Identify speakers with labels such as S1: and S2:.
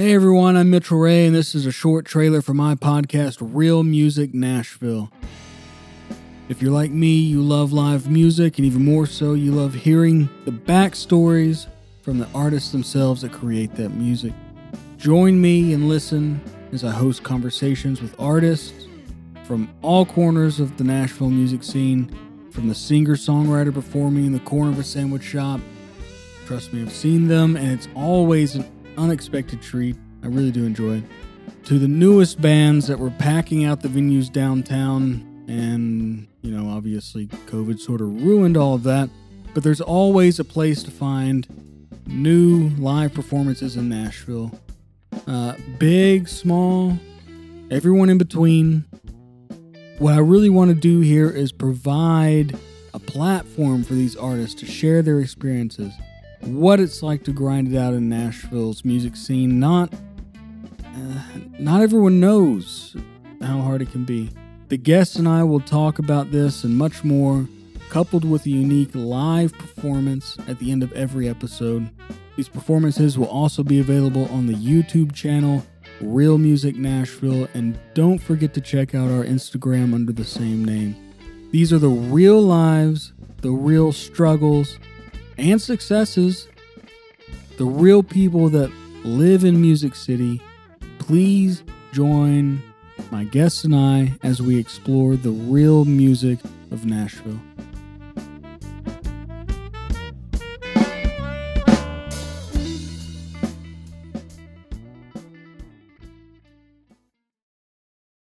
S1: Hey everyone, I'm Mitchell Ray, and this is a short trailer for my podcast, Real Music Nashville. If you're like me, you love live music, and even more so, you love hearing the backstories from the artists themselves that create that music. Join me and listen as I host conversations with artists from all corners of the Nashville music scene, from the singer songwriter performing in the corner of a sandwich shop. Trust me, I've seen them, and it's always an unexpected treat. I really do enjoy it. To the newest bands that were packing out the venues downtown, and, you know, obviously COVID sort of ruined all of that. But there's always a place to find new live performances in Nashville. Uh, big, small, everyone in between. What I really want to do here is provide a platform for these artists to share their experiences what it's like to grind it out in Nashville's music scene. Not uh, not everyone knows how hard it can be. The guests and I will talk about this and much more, coupled with a unique live performance at the end of every episode. These performances will also be available on the YouTube channel Real Music Nashville, and don't forget to check out our Instagram under the same name. These are the real lives, the real struggles, and successes, the real people that live in Music City, please join my guests and I as we explore the real music of Nashville.